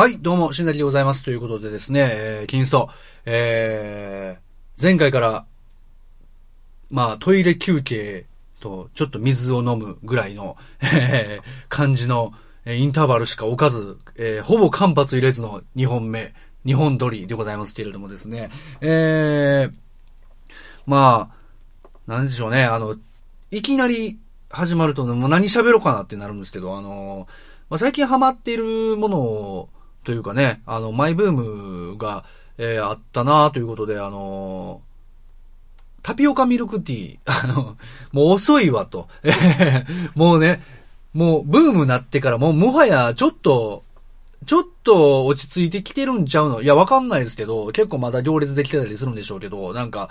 はい、どうも、しんなりでございます。ということでですね、えー、キンスト、えー、前回から、まあ、トイレ休憩と、ちょっと水を飲むぐらいの、えー、感じの、えインターバルしか置かず、えー、ほぼ間髪入れずの2本目、2本撮りでございますけれどもですね、えー、まあ、なんでしょうね、あの、いきなり始まると、もう何喋ろうかなってなるんですけど、あの、まあ、最近ハマっているものをというかね、あの、マイブームが、えーあったなということで、あの、タピオカミルクティー、あの、もう遅いわと。え ーもうね、もうブームなってからもうもはやちょっと、ちょっと落ち着いてきてるんちゃうの？いや、わかんないですけど、結構まだ行列できてたりするんでしょうけど、なんか、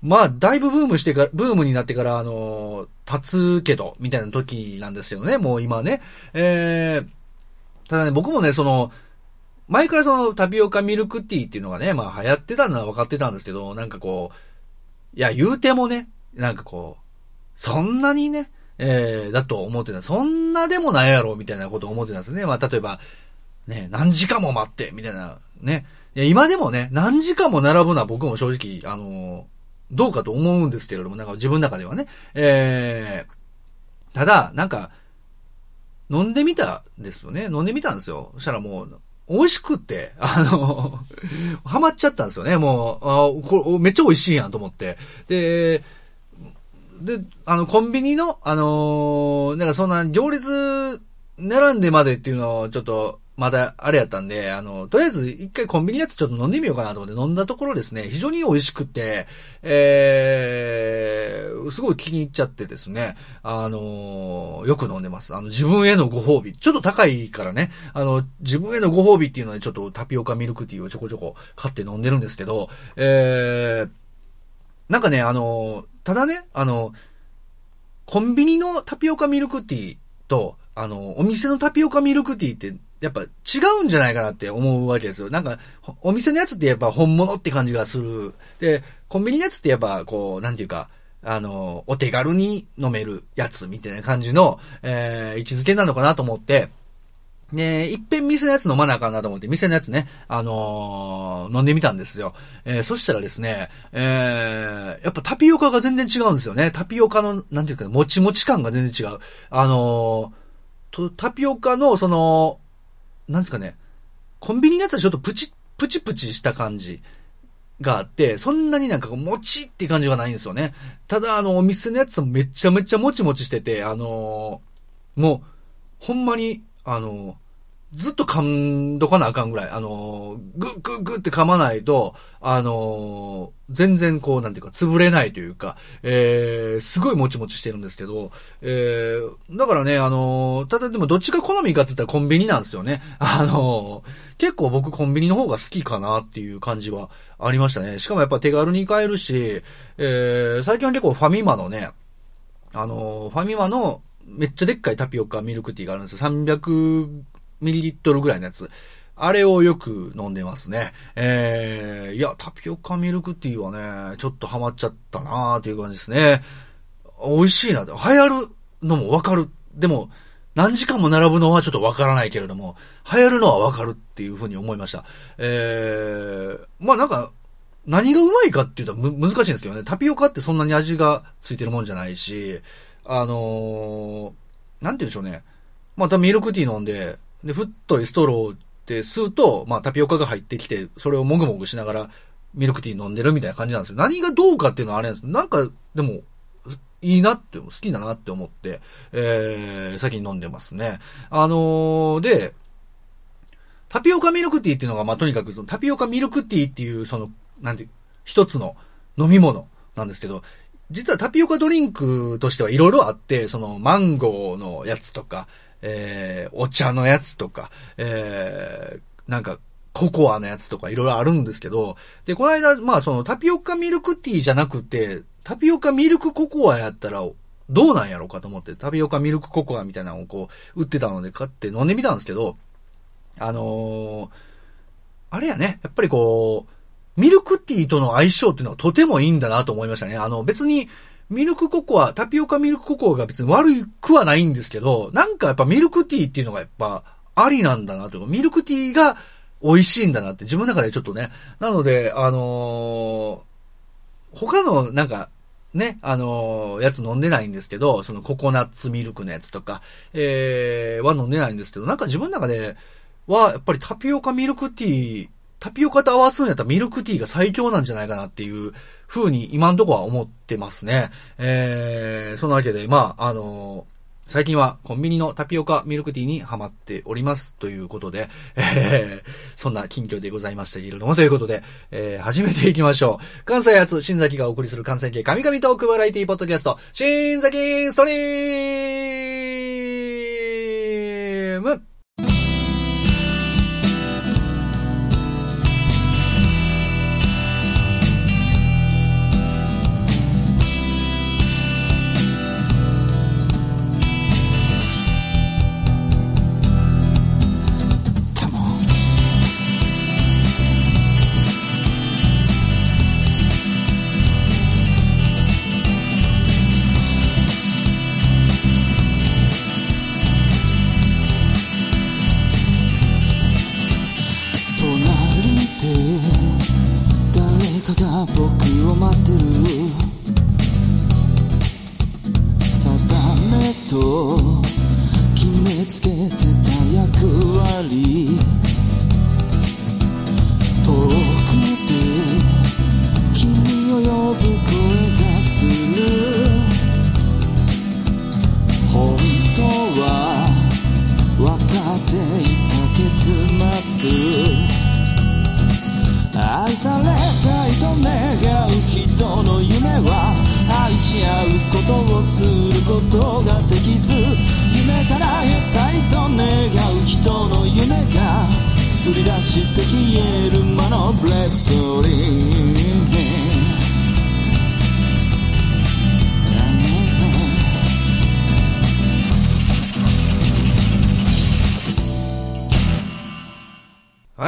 まあ、だいぶブームしてから、ブームになってから、あの経つけど、みたいな時なんですよね、もう今ね。えー、ただね、僕もね、その、前からそのタピオカミルクティーっていうのがね、まあ流行ってたのは分かってたんですけど、なんかこう、いや、言うてもね、なんかこう、そんなにね、えー、だと思ってた。そんなでもないやろ、みたいなこと思ってたんですね。まあ、例えば、ね、何時間も待って、みたいな、ね。いや、今でもね、何時間も並ぶのは僕も正直、あのどうかと思うんですけれども、なんか自分の中ではね。えー、ただ、なんか、飲んでみたんですよね。飲んでみたんですよ。そしたらもう、美味しくって、あの、ハマっちゃったんですよね。もう、あこれめっちゃ美味しいやんと思って。で、で、あの、コンビニの、あのーなんかそんな行列並んでまでっていうのをちょっと、まだあれやったんで、あの、とりあえず一回コンビニのやつちょっと飲んでみようかなと思って飲んだところですね、非常に美味しくて、えー、すごい気に入っちゃってですね、あのよく飲んでます。あの、自分へのご褒美。ちょっと高いからね、あの、自分へのご褒美っていうのでちょっとタピオカミルクティーをちょこちょこ買って飲んでるんですけど、えー、なんかね、あの、ただね、あの、コンビニのタピオカミルクティーと、あの、お店のタピオカミルクティーって、やっぱ違うんじゃないかなって思うわけですよ。なんか、お店のやつってやっぱ本物って感じがする。で、コンビニのやつってやっぱこう、なんていうか、あの、お手軽に飲めるやつみたいな感じの、えー、位置づけなのかなと思って、ねいっぺん店のやつ飲まなあかんなと思って、店のやつね、あのー飲んでみたんですよ。えーそしたらですね、えーやっぱタピオカが全然違うんですよね。タピオカの、なんていうか、もちもち感が全然違う。あのーと、タピオカの、その、なんですかね、コンビニのやつはちょっとプチ、プチプチした感じがあって、そんなになんか、もちって感じはないんですよね。ただ、あの、お店のやつもめちゃめちゃもちもちしてて、あのーもう、ほんまに、あの、ずっと噛んどかなあかんぐらい、あの、グッグッグって噛まないと、あの、全然こう、なんていうか、潰れないというか、えー、すごいもちもちしてるんですけど、えー、だからね、あの、ただでもどっちが好みかって言ったらコンビニなんですよね。あの、結構僕コンビニの方が好きかなっていう感じはありましたね。しかもやっぱ手軽に買えるし、えー、最近は結構ファミマのね、あの、ファミマのめっちゃでっかいタピオカミルクティーがあるんですよ。300ミリリットルぐらいのやつ。あれをよく飲んでますね。えー、いや、タピオカミルクティーはね、ちょっとハマっちゃったなーっていう感じですね。美味しいな。流行るのもわかる。でも、何時間も並ぶのはちょっとわからないけれども、流行るのはわかるっていうふうに思いました。えー、まあなんか、何がうまいかっていうとむ難しいんですけどね。タピオカってそんなに味がついてるもんじゃないし、あのー、なんて言うんでしょうね。またミルクティー飲んで、で、太いストローで吸うと、まあタピオカが入ってきて、それをもぐもぐしながらミルクティー飲んでるみたいな感じなんですよ。何がどうかっていうのはあれなんですけどなんか、でも、いいなって、好きだなって思って、えー、先に飲んでますね。あのー、で、タピオカミルクティーっていうのが、まあ、とにかくそのタピオカミルクティーっていう、その、なんていう、一つの飲み物なんですけど、実はタピオカドリンクとしてはいろいろあって、その、マンゴーのやつとか、えー、お茶のやつとか、えー、なんか、ココアのやつとかいろいろあるんですけど、で、この間、まあそのタピオカミルクティーじゃなくて、タピオカミルクココアやったらどうなんやろうかと思って、タピオカミルクココアみたいなのをこう、売ってたので買って飲んでみたんですけど、あのーあれやね、やっぱりこう、ミルクティーとの相性っていうのはとてもいいんだなと思いましたね。あの、別に、ミルクココア、タピオカミルクココアが別に悪くはないんですけど、なんかやっぱミルクティーっていうのがやっぱありなんだなというか、ミルクティーが美味しいんだなって自分の中でちょっとね。なので、あのー、他のなんか、ね、あのー、やつ飲んでないんですけど、そのココナッツミルクのやつとか、えー、は飲んでないんですけど、なんか自分の中では、やっぱりタピオカミルクティー、タピオカと合わすんやったらミルクティーが最強なんじゃないかなっていう風に今んとこは思ってますね。えー、そのわけで、まあ、あのー最近はコンビニのタピオカミルクティーにハマっておりますということで、えー、そんな近況でございましたけれども、ということで、えー、始めていきましょう。関西発新崎がお送りする関西系神々トークバラエティポッドキャスト、新崎ストリー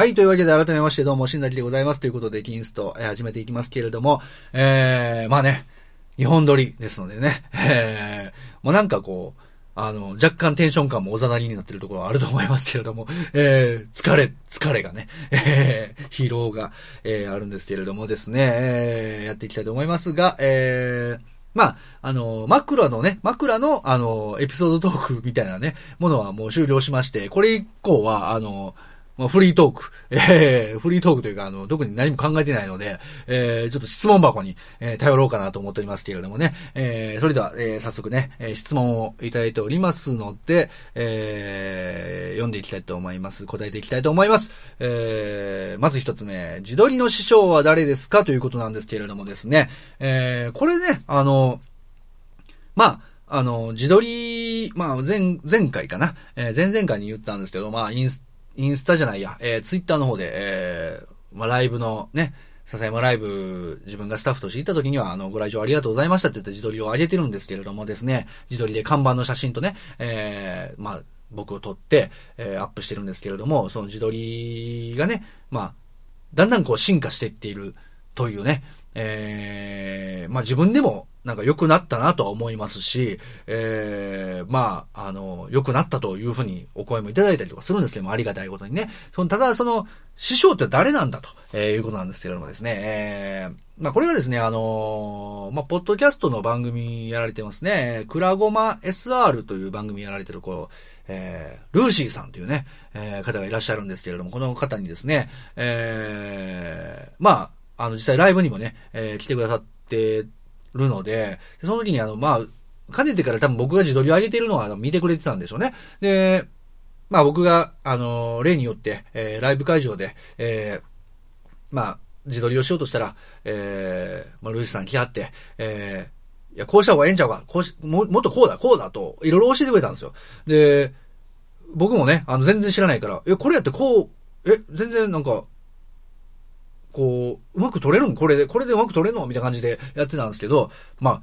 はい。というわけで改めましてどうも、新崎でございます。ということで、キンスト、え、始めていきますけれども、えー、まあね、日本撮りですのでね、えー、もうなんかこう、あの、若干テンション感もおざなりになってるところはあると思いますけれども、えー、疲れ、疲れがね、えー、疲労が、えー、あるんですけれどもですね、えー、やっていきたいと思いますが、えー、まあ、あの、枕のね、枕の、あの、エピソードトークみたいなね、ものはもう終了しまして、これ以降は、あの、まあ、フリートーク、えー、フリートークというか、あの、特に何も考えてないので、えー、ちょっと質問箱に、えー、頼ろうかなと思っておりますけれどもね、えー、それでは、えー、早速ね、えー、質問をいただいておりますので、えー、読んでいきたいと思います。答えていきたいと思います。えー、まず一つ目、自撮りの師匠は誰ですかということなんですけれどもですね、えー、これね、あの、まあ、あの、自撮り、まあ、前、前回かな、えー、前々回に言ったんですけど、まあ、インスインスタじゃないや、えー、ツイッターの方で、えー、まあ、ライブのね、笹山ライブ、自分がスタッフとして行った時には、あの、ご来場ありがとうございましたって言って自撮りを上げてるんですけれどもですね、自撮りで看板の写真とね、えー、まあ、僕を撮って、えー、アップしてるんですけれども、その自撮りがね、まあ、だんだんこう進化していっているというね、えー、まあ自分でもなんか良くなったなとは思いますし、えー、まあ、あの、良くなったというふうにお声もいただいたりとかするんですけども、ありがたいことにね。その、ただその、師匠って誰なんだと、えー、いうことなんですけれどもですね、えー、まあこれがですね、あのー、まあ、ポッドキャストの番組やられてますね、クラゴマ SR という番組やられてる、こう、えー、ルーシーさんというね、えー、方がいらっしゃるんですけれども、この方にですね、えー、まあ、あの、実際ライブにもね、えー、来てくださってるので、その時にあの、まあ、かねてから多分僕が自撮りを上げてるのは見てくれてたんでしょうね。で、まあ僕が、あの、例によって、えー、ライブ会場で、えー、まあ、自撮りをしようとしたら、えー、まあ、ルイスさん来はって、えー、いや、こうした方がええんちゃうか、こうし、も、もっとこうだ、こうだと、いろいろ教えてくれたんですよ。で、僕もね、あの、全然知らないから、え、これやってこう、え、全然なんか、こう、うまく撮れるん？これで、これでうまく撮れるの？みたいな感じでやってたんですけど、まあ、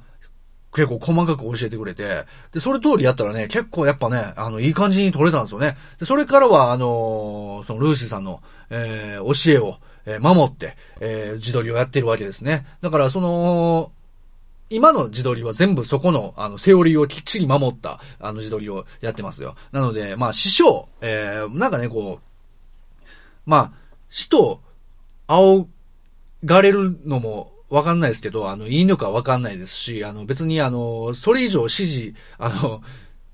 結構細かく教えてくれて、で、それ通りやったらね、結構やっぱね、あの、いい感じに撮れたんですよね。で、それからは、あのー、その、ルーシーさんの、えー、教えを、えー、守って、えー、自撮りをやってるわけですね。だから、その、今の自撮りは全部そこの、あの、セオリーをきっちり守った、あの自撮りをやってますよ。なので、まあ、師匠、えー、なんかね、こう、まあ、死と、仰がれるのもわかんないですけど、あの、いいのかわかんないですし、あの、別にあの、それ以上指示、あの、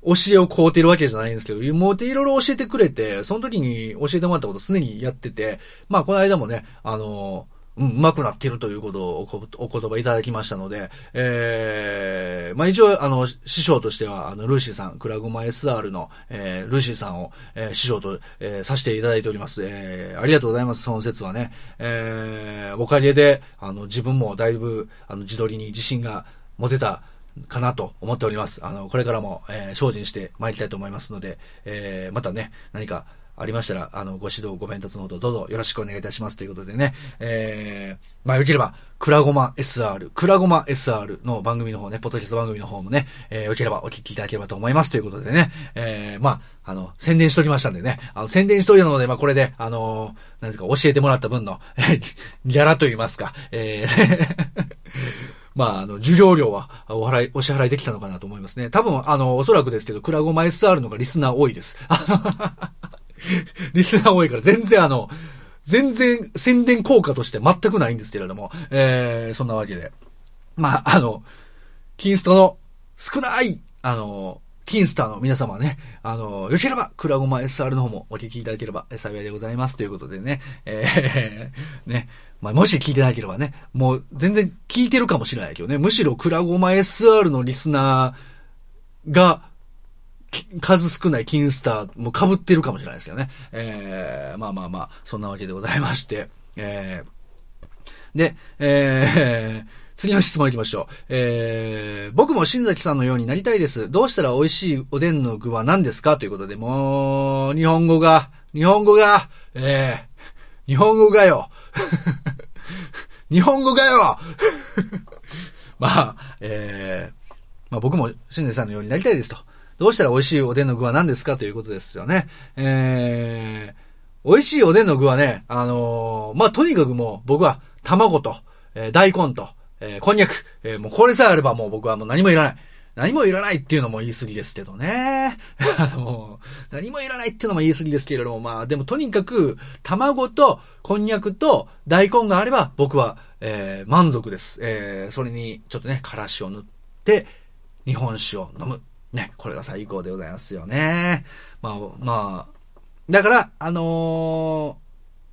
教えをこうてるわけじゃないんですけど、もういろいろ教えてくれて、その時に教えてもらったこと常にやってて、まあ、この間もね、あの、うん、上手くなってるということをお言葉いただきましたので、ええー、まあ一応、あの、師匠としては、あの、ルーシーさん、クラゴマ SR の、えー、ルーシーさんを、えー、師匠と、えー、させていただいております。えー、ありがとうございます、その説はね。えー、おかげで、あの、自分もだいぶ、あの、自撮りに自信が持てた、かなと思っております。あの、これからも、えー、精進して参りたいと思いますので、えー、またね、何か、ありましたら、あの、ご指導、ご鞭達のほど、どうぞよろしくお願いいたしますということでね、えー、まあ、よければ、クラゴマ SR、クラゴマ SR の番組の方ね、ポッドキャスト番組の方もね、えー、よければお聞きいただければと思いますということでね、えー、まあ、あの、宣伝しときましたんでね、あの、宣伝しといたので、まあ、これで、あのー、なんですか、教えてもらった分の、ギャラと言いますか、えー まあ、あの、授業料はお払い、お支払いできたのかなと思いますね。多分、あの、おそらくですけど、クラゴマ SR のがリスナー多いです。リスナー多いから全然あの、全然宣伝効果として全くないんですけれども、えー、そんなわけで。まあ、あの、キンストの少ない、あの、キンスターの皆様ね、あの、よければ、クラゴマ SR の方もお聞きいただければ幸いでございますということでね、えー、ね、まあ、もし聞いてなければね、もう全然聞いてるかもしれないけどね、むしろクラゴマ SR のリスナーが、数少ない金スターも被ってるかもしれないですけどね。えー、まあまあまあ、そんなわけでございまして。えー、で、えー、次の質問行きましょう。えー、僕も新崎さんのようになりたいです。どうしたら美味しいおでんの具は何ですか？ということで、もう、日本語が、日本語が、えー、日本語がよ。日本語がよ まあ、えー、まあ僕も新崎さんのようになりたいですと。どうしたら美味しいおでんの具は何ですかということですよね。えー、美味しいおでんの具はね、あのー、まあ、とにかくもう僕は卵と、えー、大根と、えー、こんにゃく、えー、もうこれさえあればもう僕はもう何もいらない。何もいらないっていうのも言い過ぎですけどね。あの、何もいらないっていうのも言い過ぎですけれども、まあでもとにかく、卵と、こんにゃくと、大根があれば、僕は、えー、満足です。えー、それに、ちょっとね、からしを塗って、日本酒を飲む。ね、これが最高でございますよね。まあ、まあ、だから、あの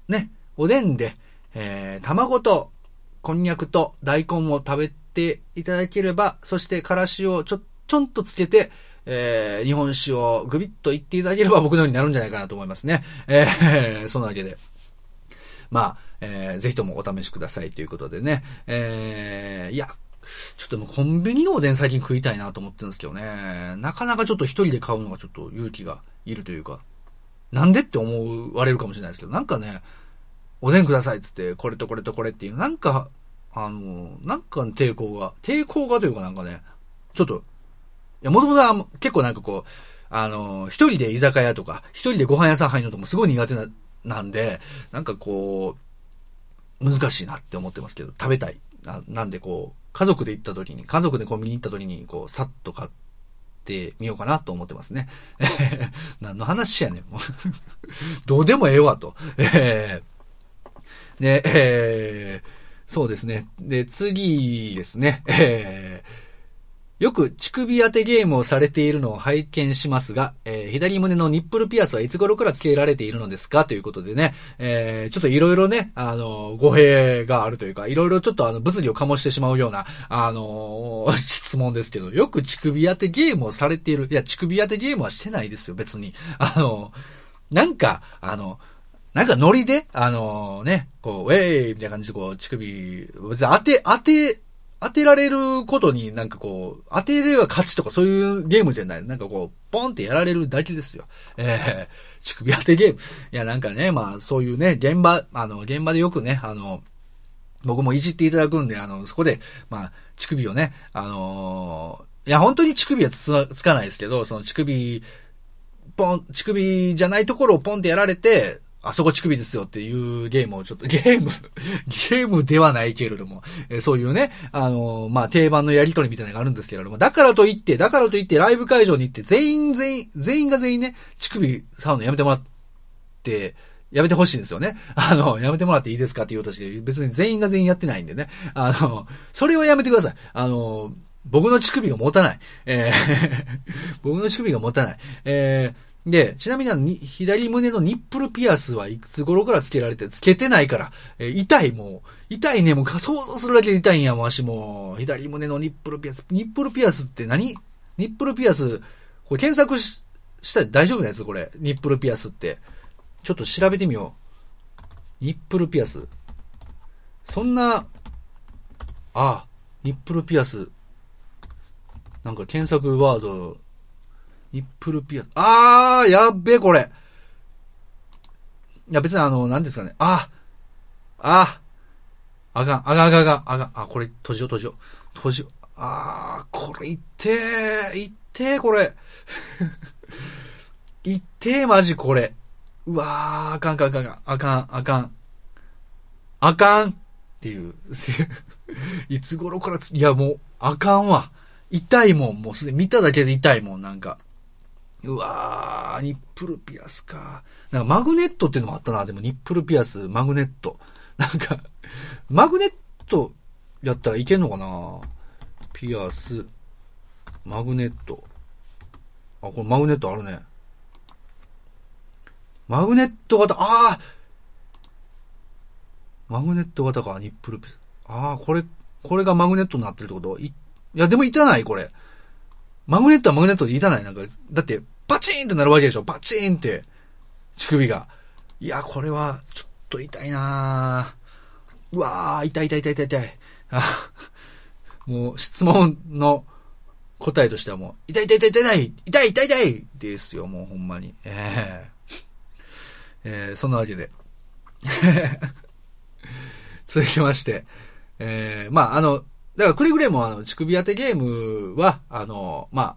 ー、ね、おでんで、えー、卵と、こんにゃくと大根を食べていただければ、そしてからしをちょ、ちょんとつけて、えー、日本酒をぐびっと言っていただければ僕のようになるんじゃないかなと思いますね。えー、そんなわけで。まあ、えー、ぜひともお試しくださいということでね。えー、いや、ちょっともうコンビニのおでん最近食いたいなと思ってるんですけどね。なかなかちょっと一人で買うのがちょっと勇気がいるというか。なんでって思われるかもしれないですけど、なんかね、おでんくださいっつって、これとこれとこれっていう、なんか、あの、なんか抵抗が、抵抗がというかなんかね、ちょっと、いや、もともと結構なんかこう、あの、一人で居酒屋とか、一人でご飯屋さん入るのともすごい苦手な、なんで、なんかこう、難しいなって思ってますけど、食べたい。ななんでこう、家族で行った時に、家族でコンビニ行った時に、こう、さっと買ってみようかなと思ってますね。何の話やねん、も うどうでもええわと。えー、で、えー、そうですね。で、次ですね。えよく乳首当てゲームをされているのを拝見しますが、えー、左胸のニップルピアスはいつ頃から付けられているのですか？ということでね、えー、ちょっといろいろね、あの、語弊があるというか、いろいろちょっとあの、物理を醸してしまうような、あのー、質問ですけど、よく乳首当てゲームをされている。いや、乳首当てゲームはしてないですよ、別に。あの、なんか、あの、なんかノリで、あのね、こう、ウェイみたいな感じでこう、乳首、別に当て、当て、当てられることになんかこう、当てれば勝ちとかそういうゲームじゃない。なんかこう、ポンってやられるだけですよ。えー、乳首当てゲーム。いや、なんかね、まあそういうね、現場、あの、現場でよくね、あの、僕もいじっていただくんで、あの、そこで、まあ、乳首をね、あのー、いや、本当に乳首はつつかないですけど、その乳首、ポン、乳首じゃないところをポンってやられて、あそこ乳首ですよっていうゲームをちょっと、ゲーム、ゲームではないけれども、え、そういうね、あの、まあ、定番のやりとりみたいなのがあるんですけれども、だからといって、だからといってライブ会場に行って全員全員、全員が全員ね、乳首触るのやめてもらって、やめてほしいんですよね。あの、やめてもらっていいですかって言おうとして、別に全員が全員やってないんでね。あの、それをやめてください。あの、僕の乳首が持たない。えー 僕の乳首が持たない。えーで、ちなみに左胸のニップルピアスはいくつ頃からつけられて、つけてないから、えー、痛いもう、痛いね、もう想像するだけで痛いんや、もう足も。左胸のニップルピアス。ニップルピアスって何？ニップルピアス、これ検索ししたら大丈夫なやつこれ。ニップルピアスって。ちょっと調べてみよう。ニップルピアス。そんな、ああ、ニップルピアス。なんか検索ワードニップルピアス。あー、やっべ、これ。いや、別にあの、何ですかね。あ、あ、あがん、あがあがあが、あがん、あ、これ、閉じよう、閉じよう。閉じよう。あー、これ、いってー、いってー、これ。いってー、マジ、これ。うわー、あかん、あかん、あかん、あかん、あかん。あかんっていう。いつ頃から、いや、もう、あかんわ。痛いもん、もうすでに見ただけで痛いもん、なんか。うわー、ニップルピアスか。なんかマグネットっていうのもあったな。でもニップルピアス、マグネット。なんか、マグネットやったらいけんのかなピアス、マグネット。あ、これマグネットあるね。マグネット型、ああマグネット型か、ニップルピアス。ああ、これ、これがマグネットになってるってこと？い、いや、でもいたない、これ。マグネットはマグネットでいたないなんか、だって、パチーンってなるわけでしょパチーンって。乳首が。いや、これは、ちょっと痛いなうわー、痛い痛い痛い痛い痛い。あ、もう、質問の答えとしてはもう、痛い痛い痛い痛い痛い痛い痛いですよ、もうほんまに。ええー、えー、そんなわけで。続きまして、えー、まあ、あの、だからくれぐれもあの、乳首当てゲームは、あの、まあ、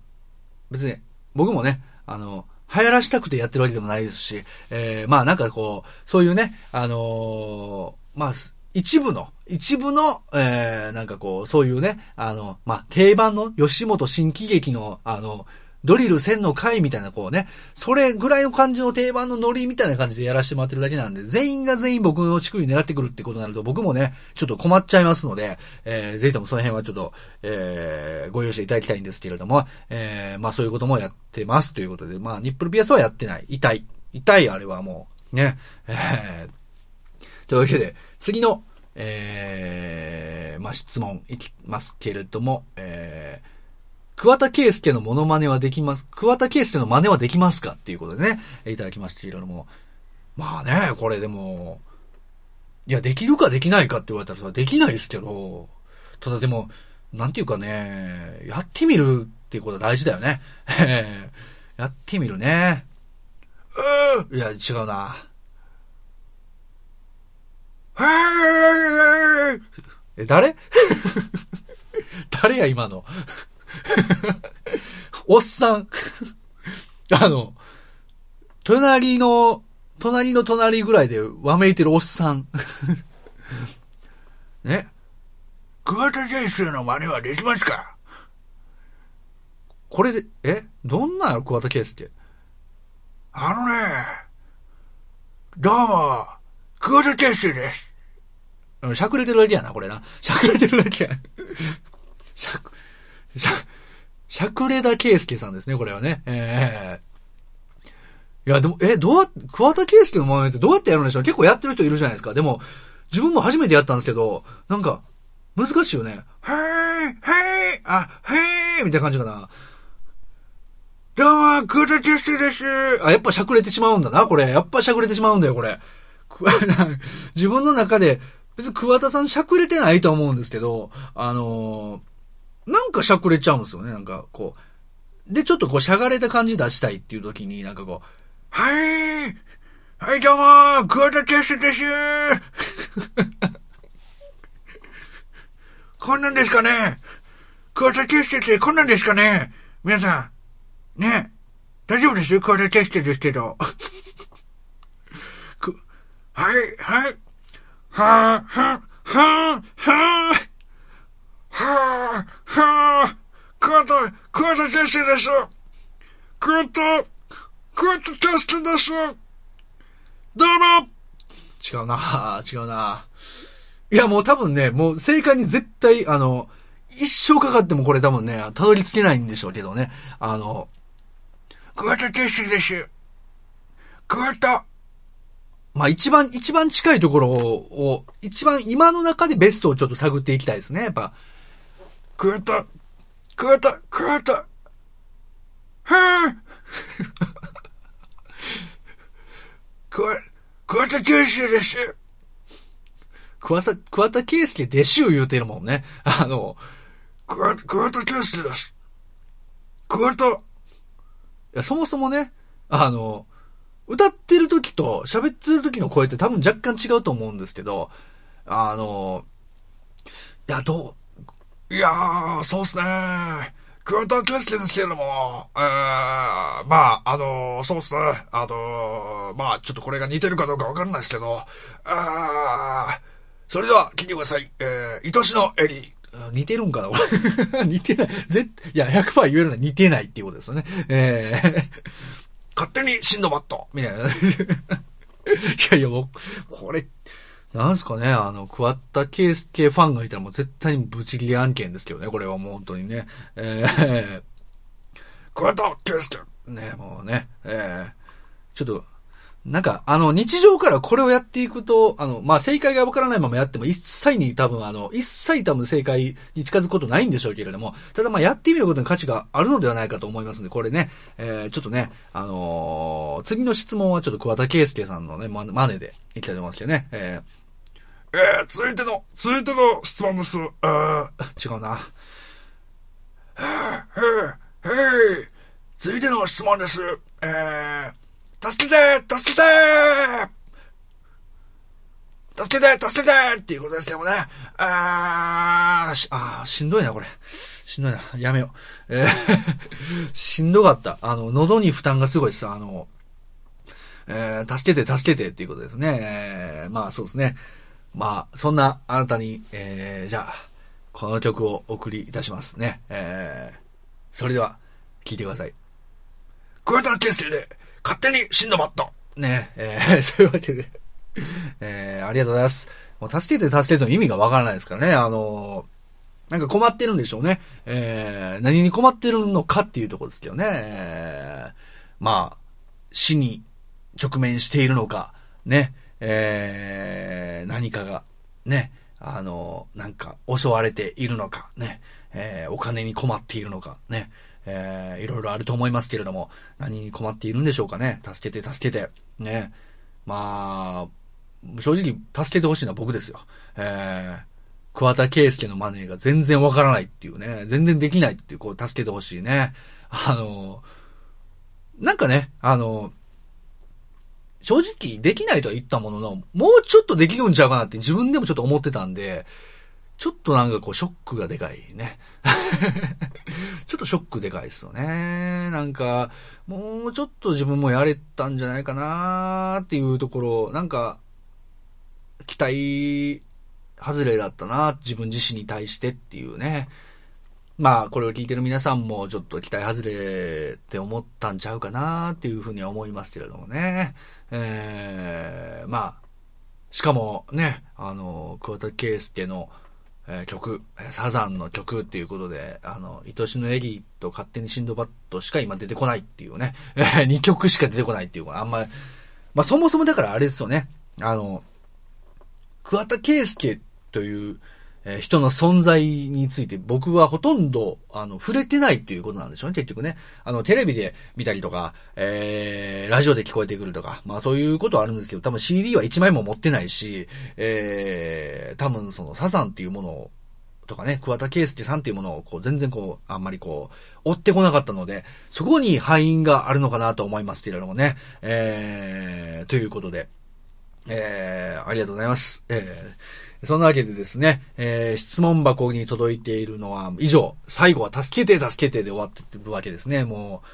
別に、僕もね、あの、流行らしたくてやってるわけでもないですし、えー、まあなんかこう、そういうね、あのー、まあ、一部の、一部の、えー、なんかこう、そういうね、あの、まあ、定番の吉本新喜劇の、あの、ドリル1000の回みたいなこうね、それぐらいの感じの定番のノリみたいな感じでやらせてもらってるだけなんで、全員が全員僕の乳首狙ってくるってことになると僕もね、ちょっと困っちゃいますので、えー、ぜひともその辺はちょっと、えー、ご容赦いただきたいんですけれども、えー、まあそういうこともやってますということで、まあニップルピアスはやってない。痛い。痛いあれはもう、ね。えー、というわけで、次の、えー、まあ質問いきますけれども、えー、桑田圭介のモノマネはできます、桑田圭介の真似はできますかっていうことでね、いただきましたけれども。まあね、これでも、いや、できるかできないかって言われたらさ、できないですけど、ただでも、なんていうかね、やってみるっていうことは大事だよね。やってみるね。ういや、違うな。え、誰？誰や、今の？おっさん あの、隣の、隣の隣ぐらいでわめいてるおっさん ね。桑田先生の真似はできますか？これで、え？どんなの桑田圭介あのね、どうも、桑田圭介です。しゃくれてるだけやな、これな。しゃくれてるだけや。しゃく、しゃ、しゃくれだけいすけさんですね、これはね。ええー、いや、でも、え、どうやって、桑田圭介の真似ってどうやってやるんでしょう？結構やってる人いるじゃないですか。でも、自分も初めてやったんですけど、なんか、難しいよね。へー、へー、あ、へー、みたいな感じかな。どうも、桑田圭介です。あ、やっぱしゃくれてしまうんだな、これ。やっぱしゃくれてしまうんだよ、これ。自分の中で、別に桑田さんしゃくれてないと思うんですけど、あのーなんかしゃくれちゃうんですよね、なんかこう。で、ちょっとこうしゃがれた感じ出したいっていう時に、なんかこう、はいはいどうも桑田テスです こんなんですかね？桑田テストってこんなんですかね？皆さん。ね。大丈夫ですよ？桑田テスですけど。はい、はい。はぁ、はぁ、はぁ、はぁ。はぁ、はぁ。桑田、桑田先生です。桑田、桑田先生です。どうも違うな違うないや、もう多分ね、もう正解に絶対、あの、一生かかってもこれ多分ね、たどり着けないんでしょうけどね。あの、桑田圭介です。桑田。まあ一番、一番近いところを、一番今の中でベストをちょっと探っていきたいですね、やっぱ。桑田、桑田、桑田。はぁ。桑、桑田圭介です。桑田、桑田圭介弟子を言うてるもんね。あの、桑、桑田圭介です。桑田。いや、そもそもね、あの、歌ってる時と喋ってる時の声って多分若干違うと思うんですけど、あの、いや、どう、いやー、そうっすね桑田圭介ですけれども、えー、まあ、あのー、そうっすね。あのー、まあ、ちょっとこれが似てるかどうかわかんないですけど、あー、それでは、聞いてください。えー、愛しのエリー。似てるんかな 似てない。ぜいや、100%言えるのは似てないっていうことですよね。えー、勝手にシンドバットみたいな。いやいや、もう、これ、なんすかね、あの、桑田圭介ファンがいたらもう絶対にブチギレ案件ですけどね、これはもう本当にね。えー、桑田圭介。ね、もうね、えー、ちょっと、なんか、あの、日常からこれをやっていくと、あの、まあ、正解がわからないままやっても、一切に多分、あの、一切多分正解に近づくことないんでしょうけれども、ただま、やってみることに価値があるのではないかと思いますんで、これね、えー、ちょっとね、あのー、次の質問はちょっと桑田圭介さんのね、ま、真似でいきたいと思いますけどね、えー、えー、続いての、続いての質問です。あ違うな。へへへ続いての質問です。えー、助けて助けて助けて助けてっていうことですけどもね。あー、し、あー、しんどいな、これ。しんどいな。やめよう。えー しんどかった。あの、喉に負担がすごいさ、あの、えー、助けて助けてっていうことですね。えー、まあそうですね。まあ、そんなあなたに、えー、じゃあ、この曲をお送りいたしますね。えー、それでは、聴いてください。桑田佳祐で、勝手にシンドバット。ね、えー、そういうわけで、えー、ありがとうございます。もう助けて助けての意味がわからないですからね。あのー、なんか困ってるんでしょうね。えー、何に困ってるのかっていうとこですけどね。えー、まあ、死に直面しているのか、ね。えー、何かが、ね、あの、なんか襲われているのか、ね、えー、お金に困っているのか、ね、えー、いろいろあると思いますけれども、何に困っているんでしょうかね。助けて、助けて、ね。まあ、正直、助けてほしいのは僕ですよ。えー、桑田圭介のマネーが全然わからないっていうね、全然できないっていう、こう、助けてほしいね。あの、なんかね、あの、正直できないとは言ったものの、もうちょっとできるんちゃうかなって自分でもちょっと思ってたんで、ちょっとなんかこうショックがでかいね。ちょっとショックでかいですよね。なんか、もうちょっと自分もやれたんじゃないかなっていうところ、なんか、期待外れだったな、自分自身に対してっていうね。まあ、これを聞いてる皆さんもちょっと期待外れって思ったんちゃうかなっていうふうには思いますけれどもね。えー、まあ、しかもね、あの、桑田佳祐の、えー、曲、サザンの曲っていうことで、あの、愛しのエリーと勝手にシンドバットしか今出てこないっていうね、え、2曲しか出てこないっていうあんまり、まあそもそもだからあれですよね、あの、桑田佳祐という、えー、人の存在について僕はほとんど、あの、触れてないっていうことなんでしょうね、結局ね。あの、テレビで見たりとか、えー、ラジオで聞こえてくるとか、まあそういうことはあるんですけど、多分 CD は1枚も持ってないし、えー、多分そのサザンっていうものを、とかね、桑田佳祐さんっていうものを、こう、全然こう、あんまりこう、追ってこなかったので、そこに敗因があるのかなと思いますけれどもね。えー、ということで、えー、ありがとうございます。えーそんなわけでですね、えー、質問箱に届いているのは以上、最後は助けて助けてで終わってるわけですね、もう。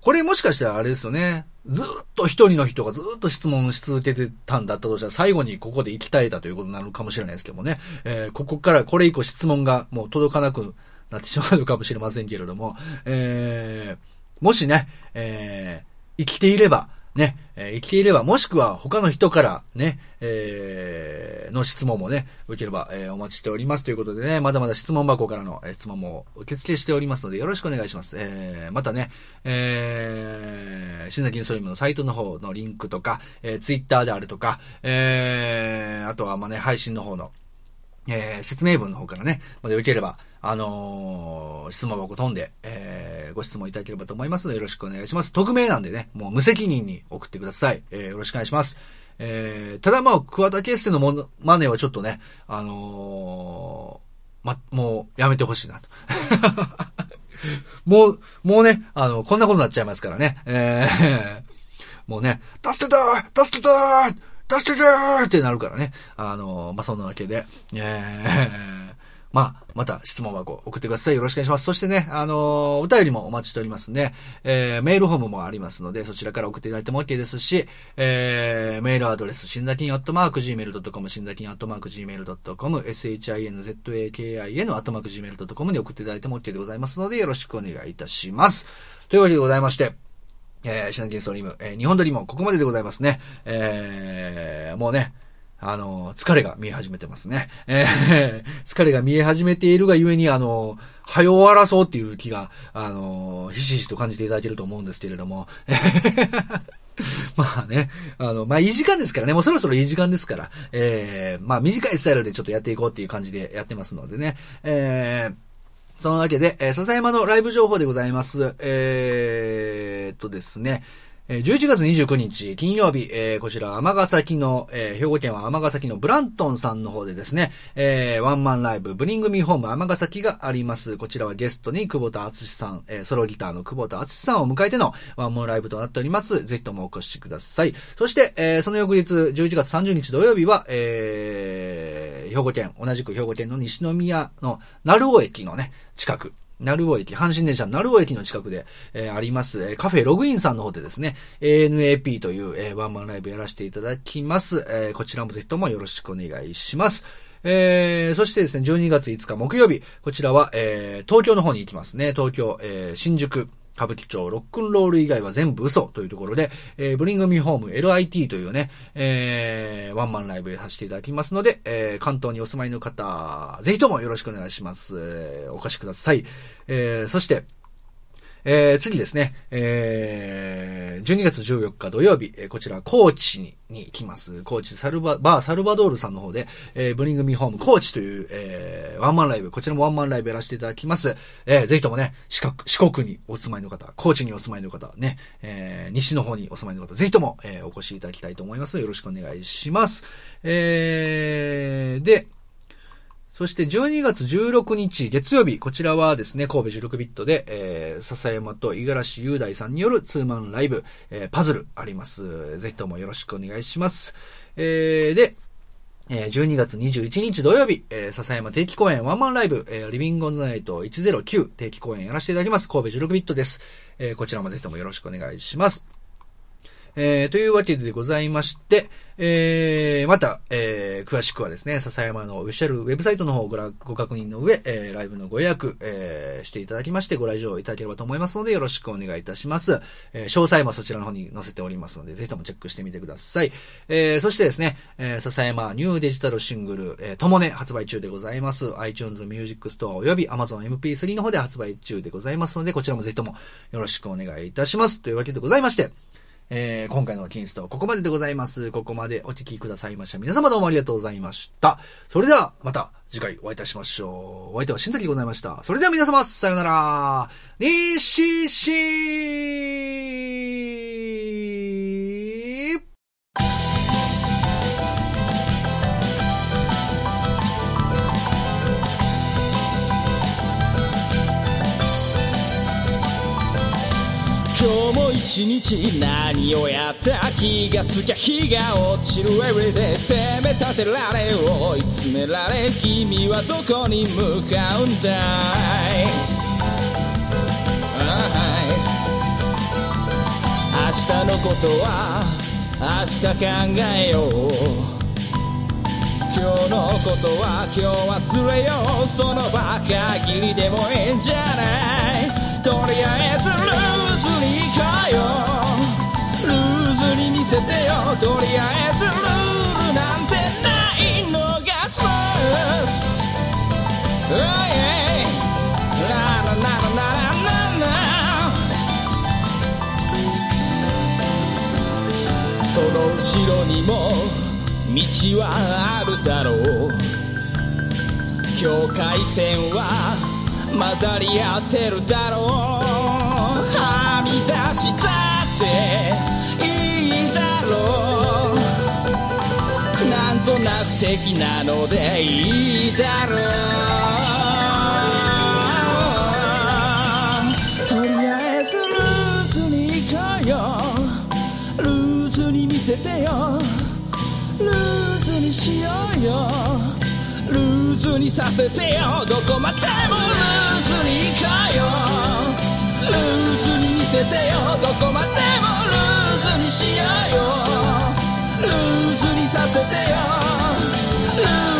これもしかしたらあれですよね。ずっと一人の人がずっと質問し続けてたんだったとしたら、最後にここで行きたいだということになるかもしれないですけどもね、えー、ここからこれ以降質問がもう届かなくなってしまうかもしれませんけれども、えー、もしね、えー、生きていれば、ね、えー、生きていれば、もしくは他の人からね、えー、の質問もね、受ければ、えー、お待ちしておりますということでね、まだまだ質問箱からの、え、質問も受付しておりますので、よろしくお願いします。え、またね、えー、新崎インストリムのサイトの方のリンクとか、えー、ツイッターであるとか、え、あとはまあね、配信の方の、えー、説明文の方からね、まで受ければ、あのー、質問箱飛んで、えー、ご質問いただければと思いますのでよろしくお願いします。匿名なんでね、もう無責任に送ってください。えー、よろしくお願いします。えー、ただまあ、桑田佳祐のもの、マネはちょっとね、あのー、ま、もう、やめてほしいなと。もう、もうね、あの、こんなことになっちゃいますからね。えー、もうね、助けた助けた助けてーってなるからね。あの、まあ、そんなわけで、えー、まあ、また質問箱送ってください。よろしくお願いします。そしてね、あのー、お便りもお待ちしておりますんで、えー、メールフォームもありますので、そちらから送っていただいても OK ですし、えー、メールアドレス、しんざきんアットマーク gmail.com、しんざきんアットマーク gmail.com、shinzakin アットマーク gmail.com に送っていただいても OK でございますので、よろしくお願いいたします。というわけでございまして、えー、シナキンストリーム、えー、日本撮りもここまででございますね。えー、もうね、あの、疲れが見え始めてますね。えー、疲れが見え始めているがゆえに、あの、早終わらそうっていう気が、あの、ひしひしと感じていただけると思うんですけれども。まあね、あの、まあいい時間ですからね、もうそろそろいい時間ですから、えー、まあ短いスタイルでちょっとやっていこうっていう感じでやってますのでね、えー、そのわけで、えー、笹山のライブ情報でございます。えー、っとですね、11月29日金曜日、えー、こちら尼崎の、えー、兵庫県は尼崎のブラントンさんの方でですね、えー、ワンマンライブ、ブリングミーホーム尼崎があります。こちらはゲストに久保田敦さん、えー、ソロギターの久保田敦さんを迎えてのワンマンライブとなっております。ぜひともお越しください。そして、えー、その翌日、11月30日土曜日は、えー、兵庫県、同じく兵庫県の西宮の鳴尾駅のね、近く、鳴尾駅、阪神電車鳴尾駅の近くで、えー、あります、え、カフェログインさんの方でですね、ANAP という、えー、ワンマンライブやらせていただきます。えー、こちらもぜひともよろしくお願いします。えー、そしてですね、12月5日木曜日、こちらは、えー、東京の方に行きますね。東京、えー、新宿、歌舞伎町ロックンロール以外は全部嘘というところで、えー、ブリングミホーム LIT というね、えー、ワンマンライブさせていただきますので、えー、関東にお住まいの方、ぜひともよろしくお願いします。お貸しください。えー、そして、えー、次ですね、えー、12月14日土曜日、え、こちら、高知にに行きます。高知サルバ、バーサルバドールさんの方で、えー、ブリングミホーム高知という、えー、ワンマンライブ、こちらもワンマンライブやらせていただきます。えー、ぜひともね、四国、四国にお住まいの方、高知にお住まいの方、ね、えー、西の方にお住まいの方、ぜひとも、えー、お越しいただきたいと思います。よろしくお願いします。えー、で、そして12月16日月曜日、こちらはですね、神戸16ビットで、えー、笹山と五十嵐雄大さんによるツーマンライブ、えー、パズルあります。ぜひともよろしくお願いします。えー、で、えー、12月21日土曜日、えー、笹山定期公演ワンマンライブ、えー、リビングオンズナイト109定期公演やらせていただきます。神戸16ビットです。えー、こちらもぜひともよろしくお願いします。えー、というわけでございまして、えー、また、えー、詳しくはですね、笹山のオフィシャルウェブサイトの方をごご確認の上、えー、ライブのご予約、えー、していただきまして、ご来場いただければと思いますので、よろしくお願いいたします。えー、詳細もそちらの方に載せておりますので、ぜひともチェックしてみてください。えー、そしてですね、えー、笹山ニューデジタルシングル、えー、ともね発売中でございます。iTunes Music Store 及び Amazon MP3 の方で発売中でございますので、こちらもぜひともよろしくお願いいたします。というわけでございまして、えー、今回のキンストはここまででございます。ここまでお聞きくださいました皆様どうもありがとうございました。それでは、また次回お会いいたしましょう。お相手は新崎でございました。それでは皆様、さよなら。西し一日何をやった気がつきゃ日が落ちる Everyday 責め立てられ追い詰められ君はどこに向かうんだい。明日のことは明日考えよう。今日のことは今日忘れよう。その場限りでもいいんじゃない。とりあえずルーズに行こうよ。ルーズに見せてよ。とりあえずルールなんてないのがスポーツ Oh yeah ラララララララ。その後ろにも道はあるだろう。境界線は混ざり合ってるだろう。はみ出したっていいだろう。なんとなく的なのでいいだにさせてよ。どこまでもルーズに行こうよルーズに見せてよ。どこまでもルーズにしよう。よ。ルーズにさせてよ。ルール